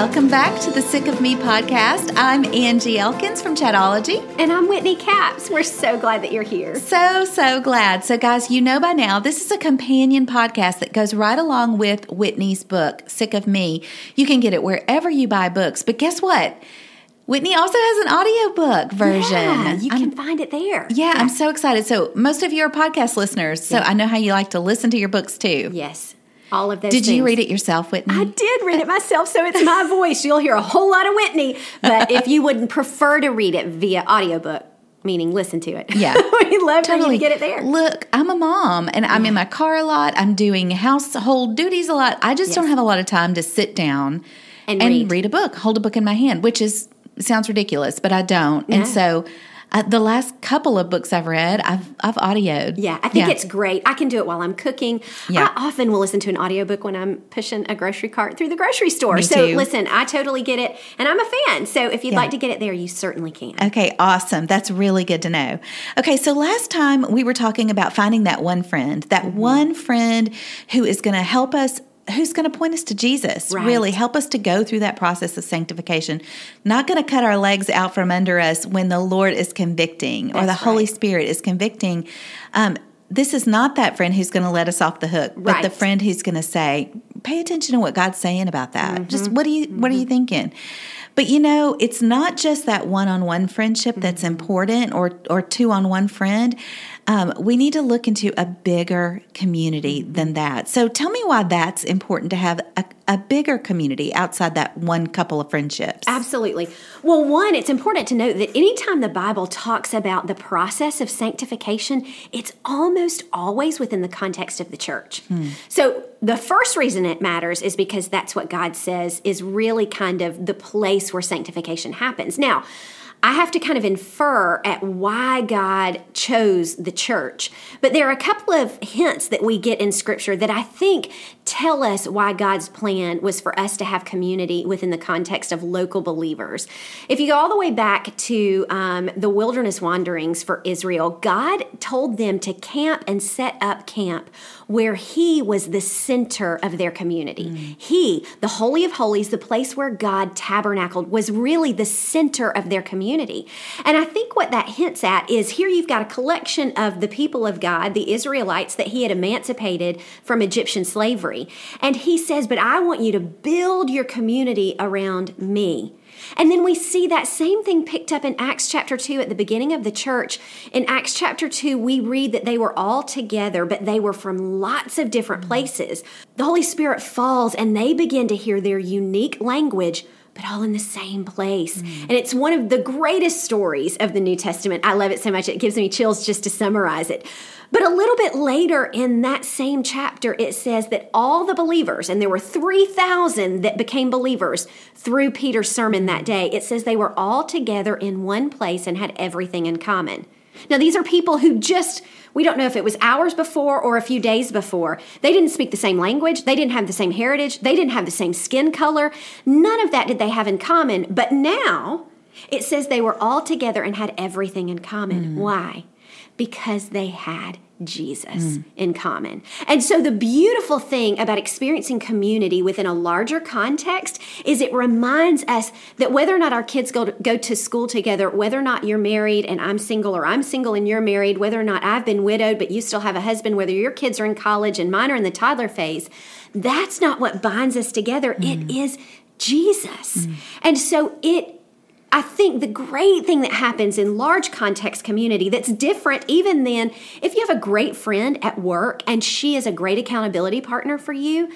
welcome back to the Sick of Me podcast. I'm Angie Elkins from Chatology. And I'm Whitney Capps. We're so glad that you're here. So, so glad. So, guys, you know by now, this is a companion podcast that goes right along with Whitney's book, Sick of Me. You can get it wherever you buy books. But guess what? Whitney also has an audiobook version. Yeah, you can I'm, find it there. Yeah, yeah, I'm so excited. So, most of you are podcast listeners, so yeah. I know how you like to listen to your books too. Yes all of those. Did things. you read it yourself, Whitney? I did read it myself, so it's my voice. You'll hear a whole lot of Whitney. But if you wouldn't prefer to read it via audiobook, meaning listen to it. Yeah. We'd love totally. to get it there. Look, I'm a mom and I'm in my car a lot. I'm doing household duties a lot. I just yes. don't have a lot of time to sit down and, and read. read. a book, hold a book in my hand, which is sounds ridiculous, but I don't. And so uh, the last couple of books I've read, I've I've audioed. Yeah, I think yeah. it's great. I can do it while I'm cooking. Yeah. I often will listen to an audiobook when I'm pushing a grocery cart through the grocery store. Me so too. listen, I totally get it, and I'm a fan. So if you'd yeah. like to get it there, you certainly can. Okay, awesome. That's really good to know. Okay, so last time we were talking about finding that one friend, that mm-hmm. one friend who is going to help us who's going to point us to Jesus, right. really help us to go through that process of sanctification. Not going to cut our legs out from under us when the Lord is convicting That's or the right. Holy Spirit is convicting. Um, this is not that friend who's going to let us off the hook, but right. the friend who's going to say, "Pay attention to what God's saying about that. Mm-hmm. Just what do you mm-hmm. what are you mm-hmm. thinking?" But you know, it's not just that one-on-one friendship that's mm-hmm. important, or or two-on-one friend. Um, we need to look into a bigger community than that. So tell me why that's important to have a, a bigger community outside that one couple of friendships. Absolutely. Well, one, it's important to note that anytime the Bible talks about the process of sanctification, it's almost always within the context of the church. Hmm. So the first reason it matters is because that's what God says is really kind of the place where sanctification happens. Now, I have to kind of infer at why God chose the church. But there are a couple of hints that we get in scripture that I think tell us why God's plan was for us to have community within the context of local believers. If you go all the way back to um, the wilderness wanderings for Israel, God told them to camp and set up camp where He was the center of their community. Mm. He, the Holy of Holies, the place where God tabernacled, was really the center of their community. And I think what that hints at is here you've got a collection of the people of God, the Israelites that He had emancipated from Egyptian slavery. And He says, But I want you to build your community around me. And then we see that same thing picked up in Acts chapter 2 at the beginning of the church. In Acts chapter 2, we read that they were all together, but they were from lots of different mm-hmm. places. The Holy Spirit falls and they begin to hear their unique language but all in the same place. Mm. And it's one of the greatest stories of the New Testament. I love it so much, it gives me chills just to summarize it. But a little bit later in that same chapter, it says that all the believers, and there were 3,000 that became believers through Peter's sermon that day, it says they were all together in one place and had everything in common. Now, these are people who just, we don't know if it was hours before or a few days before. They didn't speak the same language. They didn't have the same heritage. They didn't have the same skin color. None of that did they have in common. But now it says they were all together and had everything in common. Mm. Why? because they had Jesus mm. in common. And so, the beautiful thing about experiencing community within a larger context is it reminds us that whether or not our kids go to, go to school together, whether or not you're married and I'm single, or I'm single and you're married, whether or not I've been widowed but you still have a husband, whether your kids are in college and mine are in the toddler phase, that's not what binds us together. Mm. It is Jesus. Mm. And so, it I think the great thing that happens in large context community that's different even than if you have a great friend at work and she is a great accountability partner for you,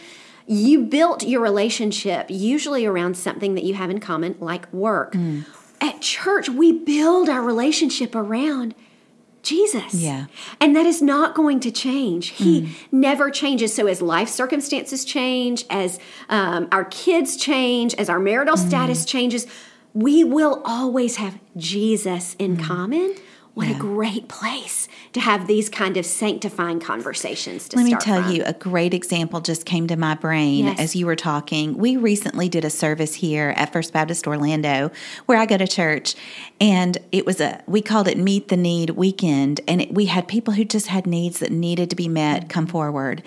you built your relationship usually around something that you have in common like work. Mm. At church, we build our relationship around Jesus. Yeah. And that is not going to change. He mm. never changes. So, as life circumstances change, as um, our kids change, as our marital mm. status changes, we will always have Jesus in mm. common. what yeah. a great place to have these kind of sanctifying conversations Let me tell from. you, a great example just came to my brain yes. as you were talking. We recently did a service here at First Baptist Orlando, where I go to church, and it was a we called it Meet the Need weekend, and it, we had people who just had needs that needed to be met come forward.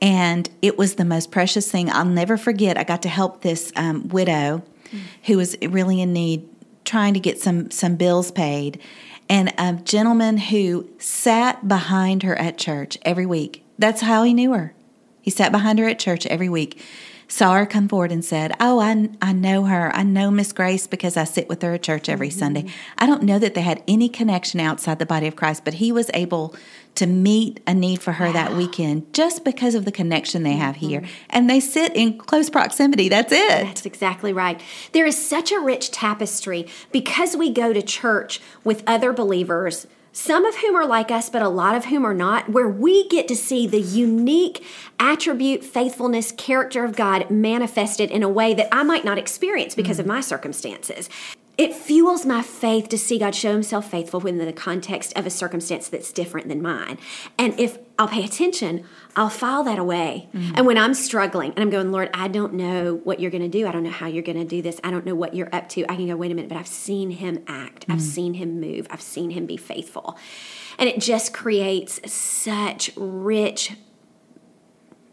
And it was the most precious thing. I'll never forget. I got to help this um, widow mm. who was really in need, trying to get some some bills paid and a gentleman who sat behind her at church every week. That's how he knew her. He sat behind her at church every week, saw her come forward and said, Oh, I, I know her. I know Miss Grace because I sit with her at church every mm-hmm. Sunday. I don't know that they had any connection outside the body of Christ, but he was able to meet a need for her wow. that weekend just because of the connection they have mm-hmm. here. And they sit in close proximity. That's it. That's exactly right. There is such a rich tapestry because we go to church with other believers some of whom are like us, but a lot of whom are not, where we get to see the unique attribute, faithfulness, character of God manifested in a way that I might not experience because mm-hmm. of my circumstances it fuels my faith to see God show himself faithful within the context of a circumstance that's different than mine. And if I'll pay attention, I'll file that away. Mm-hmm. And when I'm struggling and I'm going, Lord, I don't know what you're going to do. I don't know how you're going to do this. I don't know what you're up to. I can go, wait a minute, but I've seen him act. Mm-hmm. I've seen him move. I've seen him be faithful. And it just creates such rich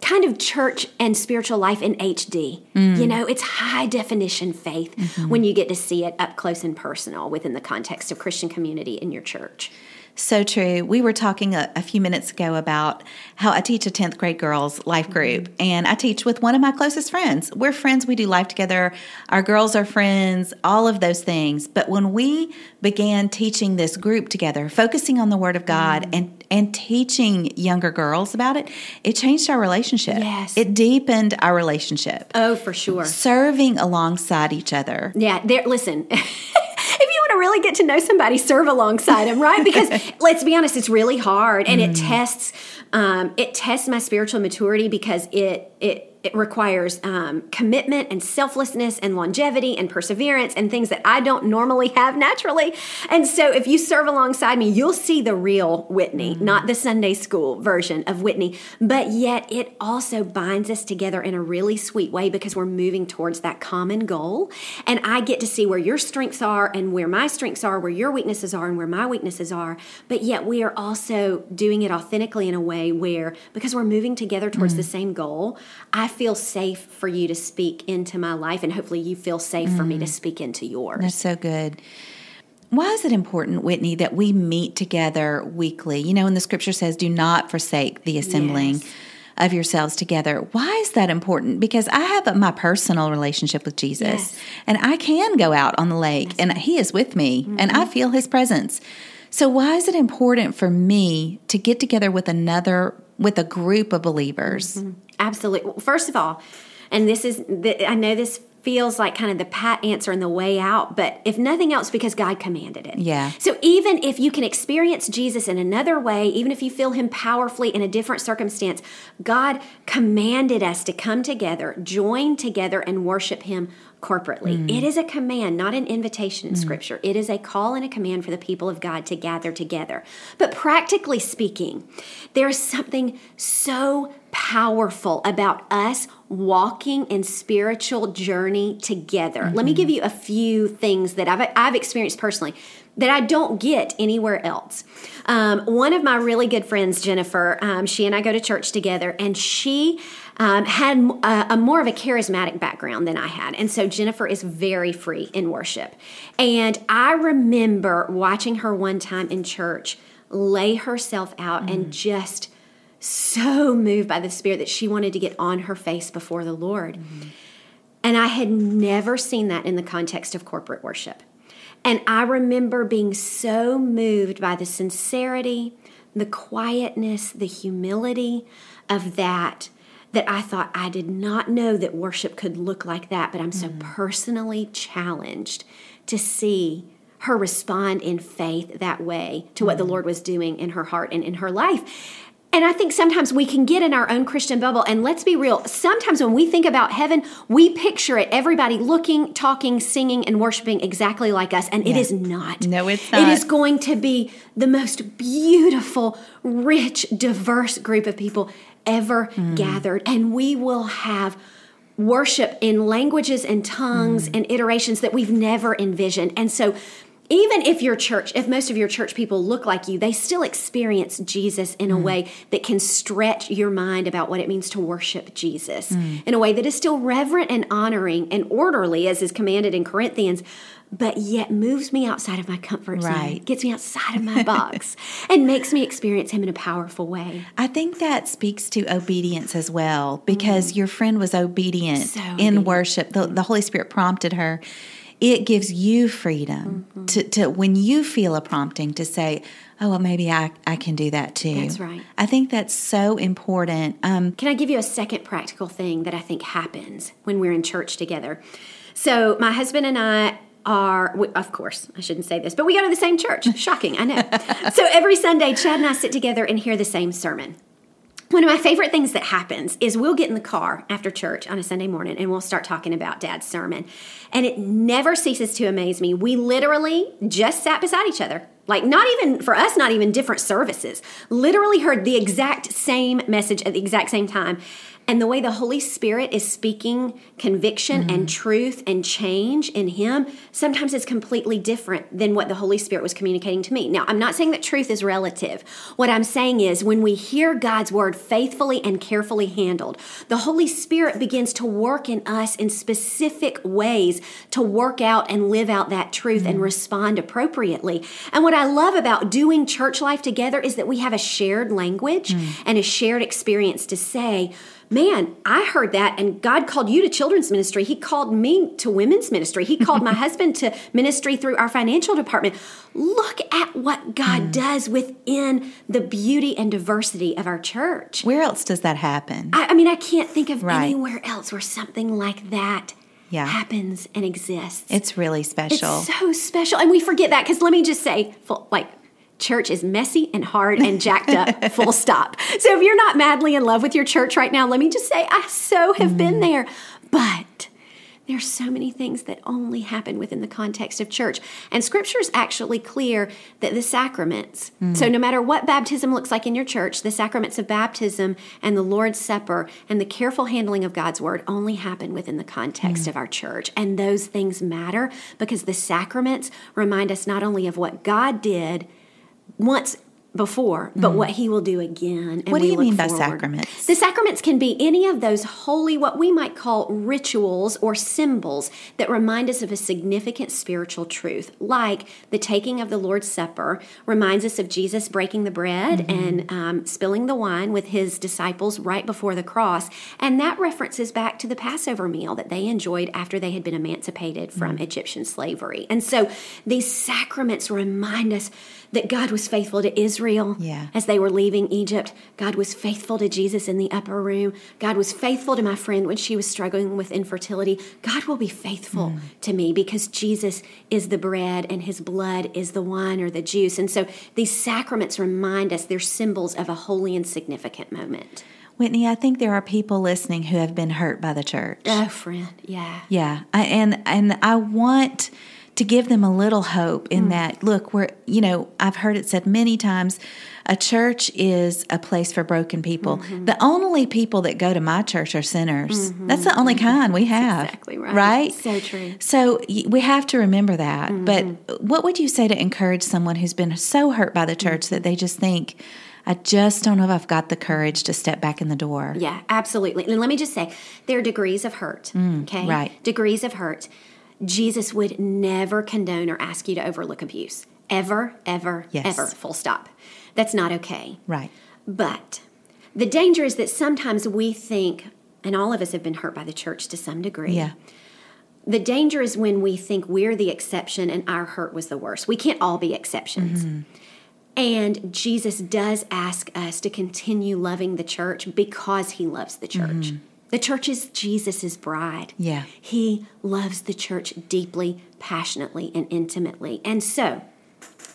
kind of church and spiritual life in HD. Mm. You know, it's high definition faith mm-hmm. when you get to see it up close and personal within the context of Christian community in your church. So true. We were talking a, a, few minutes ago about how I teach a 10th grade girls life group, mm-hmm. and I teach with one of my closest friends. We're friends, we do life together. Our girls are friends, all of those things. But when we began teaching this group together, focusing on the Word of God mm-hmm. and and teaching younger girls about it, it changed our relationship. Yes. It deepened our relationship. Oh, for sure. Serving alongside each other. Yeah, there listen. If you want to really get to know somebody, serve alongside them, right? Because let's be honest, it's really hard, and mm. it tests um, it tests my spiritual maturity because it it it requires um, commitment and selflessness and longevity and perseverance and things that I don't normally have naturally. And so, if you serve alongside me, you'll see the real Whitney, mm-hmm. not the Sunday school version of Whitney. But yet, it also binds us together in a really sweet way because we're moving towards that common goal. And I get to see where your strengths are and where my strengths are, where your weaknesses are and where my weaknesses are. But yet, we are also doing it authentically in a way where, because we're moving together towards mm-hmm. the same goal, I feel safe for you to speak into my life, and hopefully you feel safe mm. for me to mm. speak into yours. That's so good. Why is it important, Whitney, that we meet together weekly? You know, when the scripture says, do not forsake the assembling. Yes. Of yourselves together. Why is that important? Because I have my personal relationship with Jesus, yes. and I can go out on the lake, yes. and He is with me, mm-hmm. and I mm-hmm. feel His presence. So, why is it important for me to get together with another, with a group of believers? Mm-hmm. Absolutely. First of all, and this is, I know this feels like kind of the pat answer and the way out, but if nothing else, because God commanded it. Yeah. So even if you can experience Jesus in another way, even if you feel Him powerfully in a different circumstance, God commanded us to come together, join together, and worship Him corporately. Mm. It is a command, not an invitation in mm. Scripture. It is a call and a command for the people of God to gather together. But practically speaking, there's something so powerful about us walking in spiritual journey together. Mm-hmm. Let me mm-hmm. give you a few things that I've, I've experienced personally that I don't get anywhere else. Um, one of my really good friends, Jennifer, um, she and I go to church together, and she um, had a, a, more of a charismatic background than I had. And so Jennifer is very free in worship. And I remember watching her one time in church lay herself out mm. and just so moved by the Spirit that she wanted to get on her face before the Lord. Mm-hmm. And I had never seen that in the context of corporate worship. And I remember being so moved by the sincerity, the quietness, the humility of that that I thought I did not know that worship could look like that, but I'm so mm-hmm. personally challenged to see her respond in faith that way to what the mm-hmm. Lord was doing in her heart and in her life. And I think sometimes we can get in our own Christian bubble. And let's be real, sometimes when we think about heaven, we picture it everybody looking, talking, singing, and worshiping exactly like us. And it is not. No, it's not. It is going to be the most beautiful, rich, diverse group of people ever Mm. gathered. And we will have worship in languages and tongues Mm. and iterations that we've never envisioned. And so, even if your church, if most of your church people look like you, they still experience Jesus in a mm. way that can stretch your mind about what it means to worship Jesus mm. in a way that is still reverent and honoring and orderly, as is commanded in Corinthians. But yet moves me outside of my comfort zone, Right. gets me outside of my box, and makes me experience Him in a powerful way. I think that speaks to obedience as well because mm. your friend was obedient So in obedient. worship. The, the Holy Spirit prompted her. It gives you freedom to, to when you feel a prompting to say, "Oh, well, maybe I, I can do that too." That's right. I think that's so important. Um, Can I give you a second practical thing that I think happens when we're in church together? So, my husband and I are, of course, I shouldn't say this, but we go to the same church. Shocking, I know. so, every Sunday, Chad and I sit together and hear the same sermon. One of my favorite things that happens is we'll get in the car after church on a Sunday morning and we'll start talking about dad's sermon. And it never ceases to amaze me. We literally just sat beside each other. Like, not even for us, not even different services. Literally heard the exact same message at the exact same time. And the way the Holy Spirit is speaking conviction and mm-hmm. truth and change in Him sometimes is completely different than what the Holy Spirit was communicating to me. Now, I'm not saying that truth is relative. What I'm saying is when we hear God's word faithfully and carefully handled, the Holy Spirit begins to work in us in specific ways to work out and live out that truth and mm-hmm. respond appropriately. And what I love about doing church life together is that we have a shared language mm. and a shared experience to say, Man, I heard that, and God called you to children's ministry. He called me to women's ministry. He called my husband to ministry through our financial department. Look at what God hmm. does within the beauty and diversity of our church. where else does that happen? I, I mean, I can't think of Right. anywhere else where something like that Yeah. happens and exists. it's really special. It's so special. And we forget that because let me just say, like, church is messy and hard and jacked up, full stop. So if you're not madly in love with your church right now, let me just say, I so have been mm. there. But there's so many things that only happen within the context of church. And scripture is actually clear that the sacraments, so mm. no matter what baptism looks like in your church, the sacraments of baptism and the Lord's Supper and the careful handling of God's word only happen within the context mm. of our church. And those things matter because the sacraments remind us not only of what God did once before, but what he will do again. And What do you mean by forward. sacraments? The sacraments can be any of those holy, what we might call rituals or symbols that remind us of a significant spiritual truth, like the taking of the Lord's Supper reminds us of Jesus breaking the bread Mm-hmm. and um, spilling the wine with his disciples right before the cross. And that references back to the Passover meal that they enjoyed after they had been emancipated from Mm-hmm. Egyptian slavery. And so these sacraments remind us that God was faithful to Israel Yeah. as they were leaving Egypt. God was faithful to Jesus in the upper room. God was faithful to my friend when she was struggling with infertility. God will be faithful Mm. to me because Jesus is the bread and his blood is the wine or the juice. And so these sacraments remind us they're symbols of a holy and significant moment. Whitney, I think there are people listening who have been hurt by the church. Oh, friend, yeah. Yeah, I, and and I want to give them a little hope Mm. in that. Look, we're you know I've heard it said many times, a church is a place for broken people. Mm-hmm. The only people that go to my church are sinners. That's the only kind we have. exactly right. Right. So true. So we have to remember that. Mm-hmm. But what would you say to encourage someone who's been so hurt by the church Mm-hmm. that they just think? I just don't know if I've got the courage to step back in the door. Yeah, absolutely. And let me just say, there are degrees of hurt. okay, Mm, right. Degrees of hurt. Jesus would never condone or ask you to overlook abuse. Ever, ever, Yes. ever. Full stop. That's not okay. Right. But the danger is that sometimes we think, and all of us have been hurt by the church to some degree. Yeah. The danger is when we think we're the exception and our hurt was the worst. We can't all be exceptions. Mm-hmm. And Jesus does ask us to continue loving the church because he loves the church. The church is Jesus' bride. Yeah. He loves the church deeply, passionately, and intimately. And so,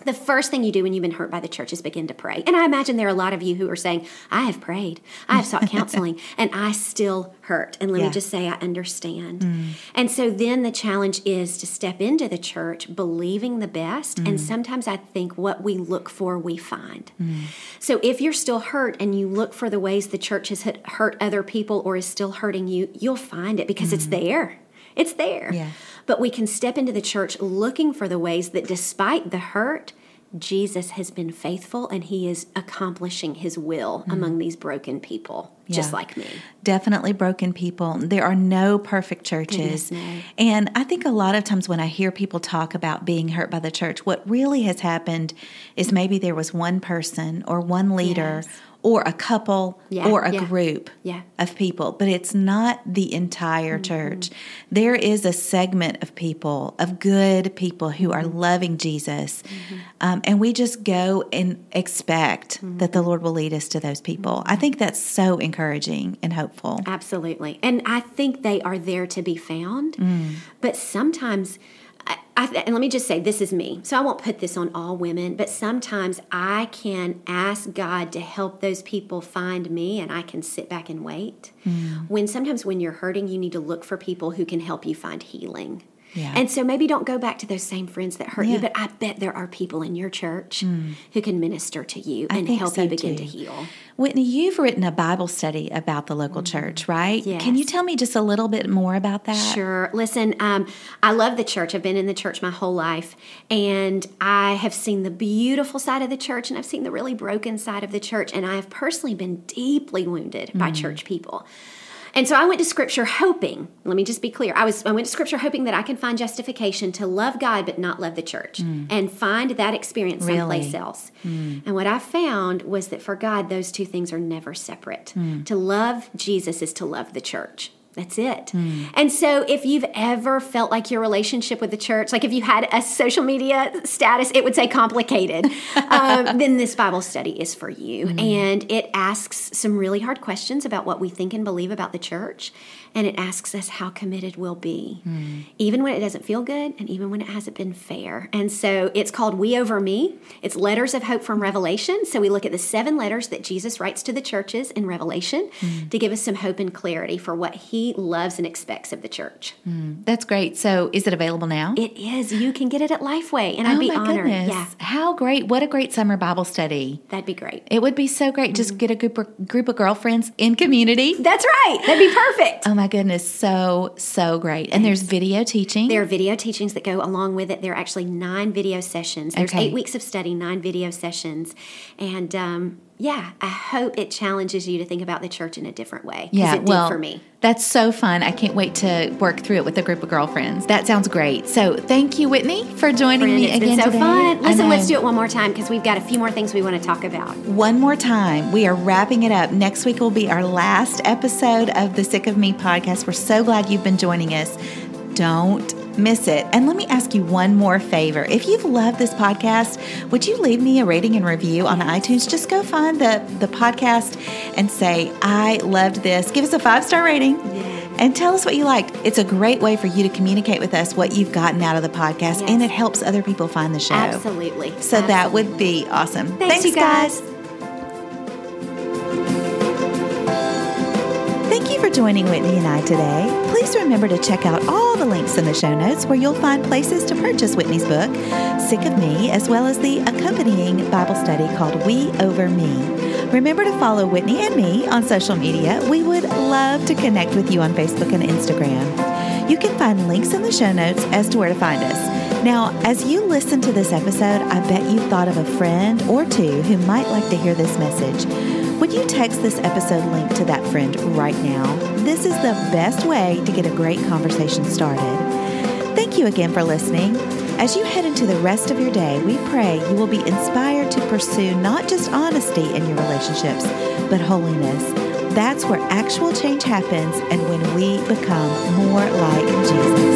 the first thing you do when you've been hurt by the church is begin to pray. And I imagine there are a lot of you who are saying, I have prayed, I have sought counseling, and I still hurt. And let yeah. me just say, I understand. Mm. And so then the challenge is to step into the church believing the best. Mm. And sometimes I think what we look for, we find. Mm. So if you're still hurt and you look for the ways the church has hurt other people or is still hurting you, you'll find it because it's mm. there. It's there. Yeah. But we can step into the church looking for the ways that despite the hurt, Jesus has been faithful and he is accomplishing his will mm. among these broken people, yeah. just like me. Definitely broken people. There are no perfect churches. No. And I think a lot of times when I hear people talk about being hurt by the church, what really has happened is maybe there was one person or one leader yes or a couple yeah, or a yeah, group yeah. of people, but it's not the entire mm-hmm. church. There is a segment of people, of good people who are mm-hmm. loving Jesus. Mm-hmm. Um, and we just go and expect mm-hmm. that the Lord will lead us to those people. I think that's so encouraging and hopeful. Absolutely. And I think they are there to be found, mm. but sometimes I, and let me just say, this is me. So I won't put this on all women, but sometimes I can ask God to help those people find me and I can sit back and wait. Mm. When sometimes when you're hurting, you need to look for people who can help you find healing. Yeah. And so maybe don't go back to those same friends that hurt yeah. you, but I bet there are people in your church mm. who can minister to you and help so you begin too. to heal. Whitney, you've written a Bible study about the local mm-hmm. church, right? Yes. Can you tell me just a little bit more about that? Sure. Listen, um, I love the church. I've been in the church my whole life, and I have seen the beautiful side of the church, and I've seen the really broken side of the church, and I have personally been deeply wounded mm-hmm. by mm. church people. And so I went to scripture hoping, let me just be clear. I was I went to scripture hoping that I could find justification to love God but not love the church mm. and find that experience really? someplace else. Mm. And what I found was that for God those two things are never separate. Mm. To love Jesus is to love the church. That's it. Mm. And so, if you've ever felt like your relationship with the church, like if you had a social media status, it would say complicated, um, then this Bible study is for you. Mm. And it asks some really hard questions about what we think and believe about the church and it asks us how committed we'll be, mm. even when it doesn't feel good and even when it hasn't been fair. And so it's called We Over Me. It's letters of hope from Revelation. So we look at the seven letters that Jesus writes to the churches in Revelation mm. to give us some hope and clarity for what he loves and expects of the church. Mm. That's great. So is it available now? It is. You can get it at Lifeway, and oh I'd be honored. Goodness. Yeah. How great. What a great summer Bible study. That'd be great. It would be so great. Just mm-hmm. get a group of, group of girlfriends in community. That's right. That'd be perfect. Oh my goodness, so, so great. And there's video teaching. There are video teachings that go along with it. There are actually nine video sessions. There's okay. eight weeks of study, nine video sessions. And um, yeah, I hope it challenges you to think about the church in a different way. Yeah, it well, for me. That's so fun. I can't wait to work through it with a group of girlfriends. That sounds great. So thank you, Whitney, for joining Friend, me it's again been so today. fun. Listen, let's do it one more time because we've got a few more things we want to talk about. One more time. We are wrapping it up. Next week will be our last episode of the Sick of Me podcast. We're so glad you've been joining us. Don't miss it. And let me ask you one more favor. If you've loved this podcast, would you leave me a rating and review on iTunes? Just go find the, the podcast and say, I loved this. Give us a five star rating. And tell us what you liked. It's a great way for you to communicate with us what you've gotten out of the podcast, yes. and it helps other people find the show. Absolutely. So Absolutely. that would be awesome. Thanks, Thanks you guys. guys. Thank you for joining Whitney and I today. Please remember to check out all the links in the show notes where you'll find places to purchase Whitney's book, Sick of Me, as well as the accompanying Bible study called We Over Me. Remember to follow Whitney and me on social media. We would love to connect with you on Facebook and Instagram. You can find links in the show notes as to where to find us. Now, as you listen to this episode, I bet you've thought of a friend or two who might like to hear this message. Would you text this episode link to that friend right now? This is the best way to get a great conversation started. Thank you again for listening. As you head into the rest of your day, we pray you will be inspired to pursue not just honesty in your relationships, but holiness. That's where actual change happens and when we become more like Jesus.